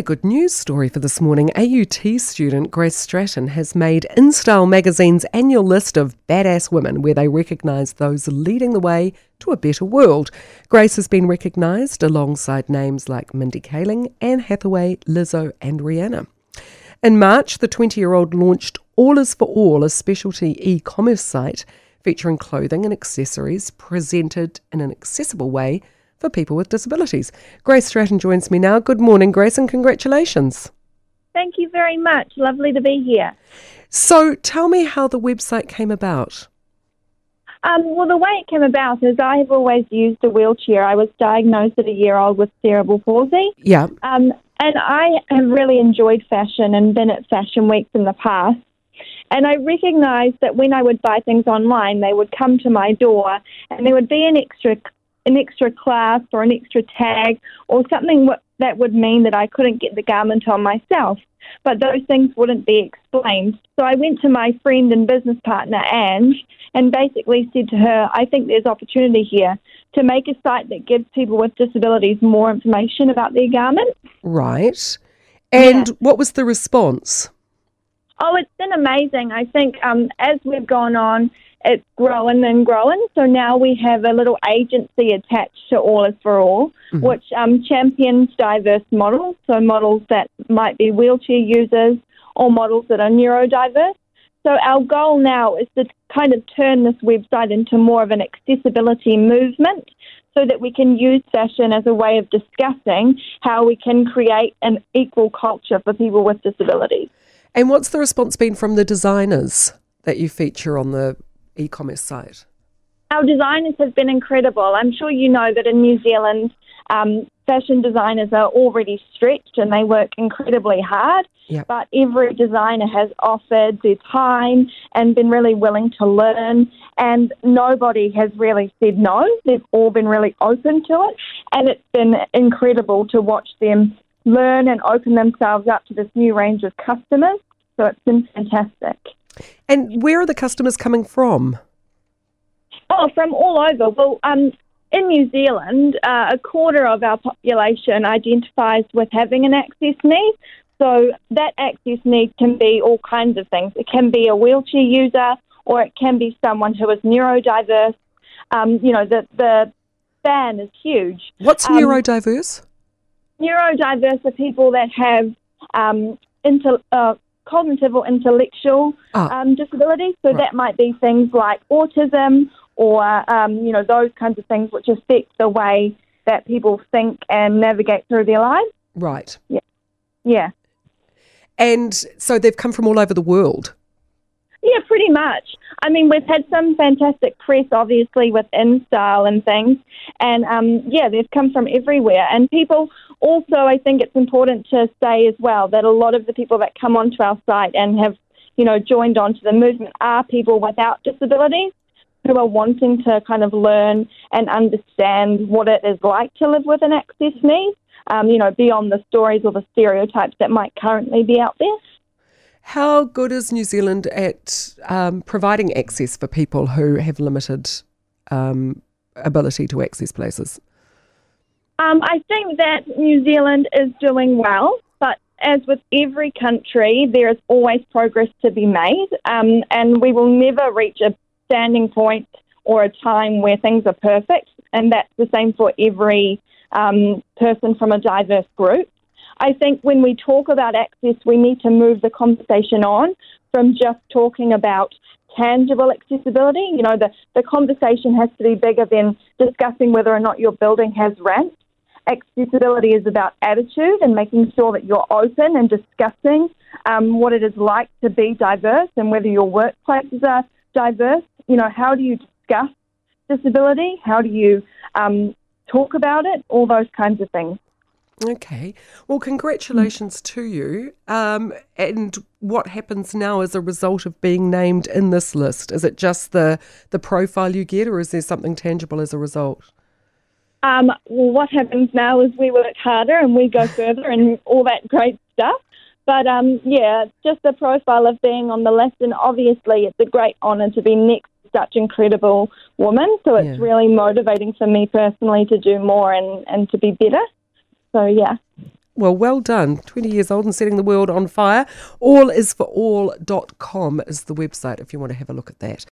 a good news story for this morning. AUT student Grace Stratton has made InStyle magazine's annual list of badass women where they recognise those leading the way to a better world. Grace has been recognised alongside names like Mindy Kaling, Anne Hathaway, Lizzo, and Rihanna. In March, the 20 year old launched All Is For All, a specialty e commerce site featuring clothing and accessories presented in an accessible way for people with disabilities. Grace Stratton joins me now. Good morning, Grace, and congratulations. Thank you very much. Lovely to be here. So, tell me how the website came about. Um, well, the way it came about is I have always used a wheelchair. I was diagnosed at a year old with cerebral palsy. Yeah. Um, and I have really enjoyed fashion and been at fashion weeks in the past. And I recognised that when I would buy things online, they would come to my door and there would be an extra an extra class or an extra tag or something that would mean that I couldn't get the garment on myself. But those things wouldn't be explained. So I went to my friend and business partner, Ange, and basically said to her, I think there's opportunity here to make a site that gives people with disabilities more information about their garment. Right. And yeah. what was the response? Oh, it's been amazing. I think um, as we've gone on, it's growing and growing. So now we have a little agency attached to All Is For All, mm-hmm. which um, champions diverse models, so models that might be wheelchair users or models that are neurodiverse. So our goal now is to kind of turn this website into more of an accessibility movement so that we can use fashion as a way of discussing how we can create an equal culture for people with disabilities. And what's the response been from the designers that you feature on the e commerce site? Our designers have been incredible. I'm sure you know that in New Zealand, um, fashion designers are already stretched and they work incredibly hard. Yep. But every designer has offered their time and been really willing to learn, and nobody has really said no. They've all been really open to it, and it's been incredible to watch them learn and open themselves up to this new range of customers. So it's been fantastic. And where are the customers coming from? Oh, from all over. Well, um, in New Zealand, uh, a quarter of our population identifies with having an access need. So that access need can be all kinds of things. It can be a wheelchair user, or it can be someone who is neurodiverse. Um, you know, the the span is huge. What's um, neurodiverse? Neurodiverse are people that have um, inter, uh, cognitive or intellectual oh. um, disabilities. So right. that might be things like autism or, um, you know, those kinds of things which affect the way that people think and navigate through their lives. Right. Yeah. Yeah. And so they've come from all over the world. Yeah, pretty much. I mean, we've had some fantastic press, obviously, with InStyle and things. And um, yeah, they've come from everywhere. And people also, I think it's important to say as well that a lot of the people that come onto our site and have, you know, joined onto the movement are people without disabilities who are wanting to kind of learn and understand what it is like to live with an access need, um, you know, beyond the stories or the stereotypes that might currently be out there. How good is New Zealand at um, providing access for people who have limited um, ability to access places? Um, I think that New Zealand is doing well, but as with every country, there is always progress to be made, um, and we will never reach a standing point or a time where things are perfect, and that's the same for every um, person from a diverse group. I think when we talk about access, we need to move the conversation on from just talking about tangible accessibility. You know, the, the conversation has to be bigger than discussing whether or not your building has ramps accessibility is about attitude and making sure that you're open and discussing um, what it is like to be diverse and whether your workplaces are diverse. You know, how do you discuss disability? How do you um, talk about it? All those kinds of things. Okay. Well, congratulations to you. Um, and what happens now as a result of being named in this list? Is it just the the profile you get, or is there something tangible as a result? Um, well, what happens now is we work harder and we go further and all that great stuff. But um, yeah, just the profile of being on the list, and obviously it's a great honour to be next to such incredible women. So it's yeah. really motivating for me personally to do more and, and to be better. So yeah. Well, well done. 20 years old and setting the world on fire. Allisforall.com is the website if you want to have a look at that.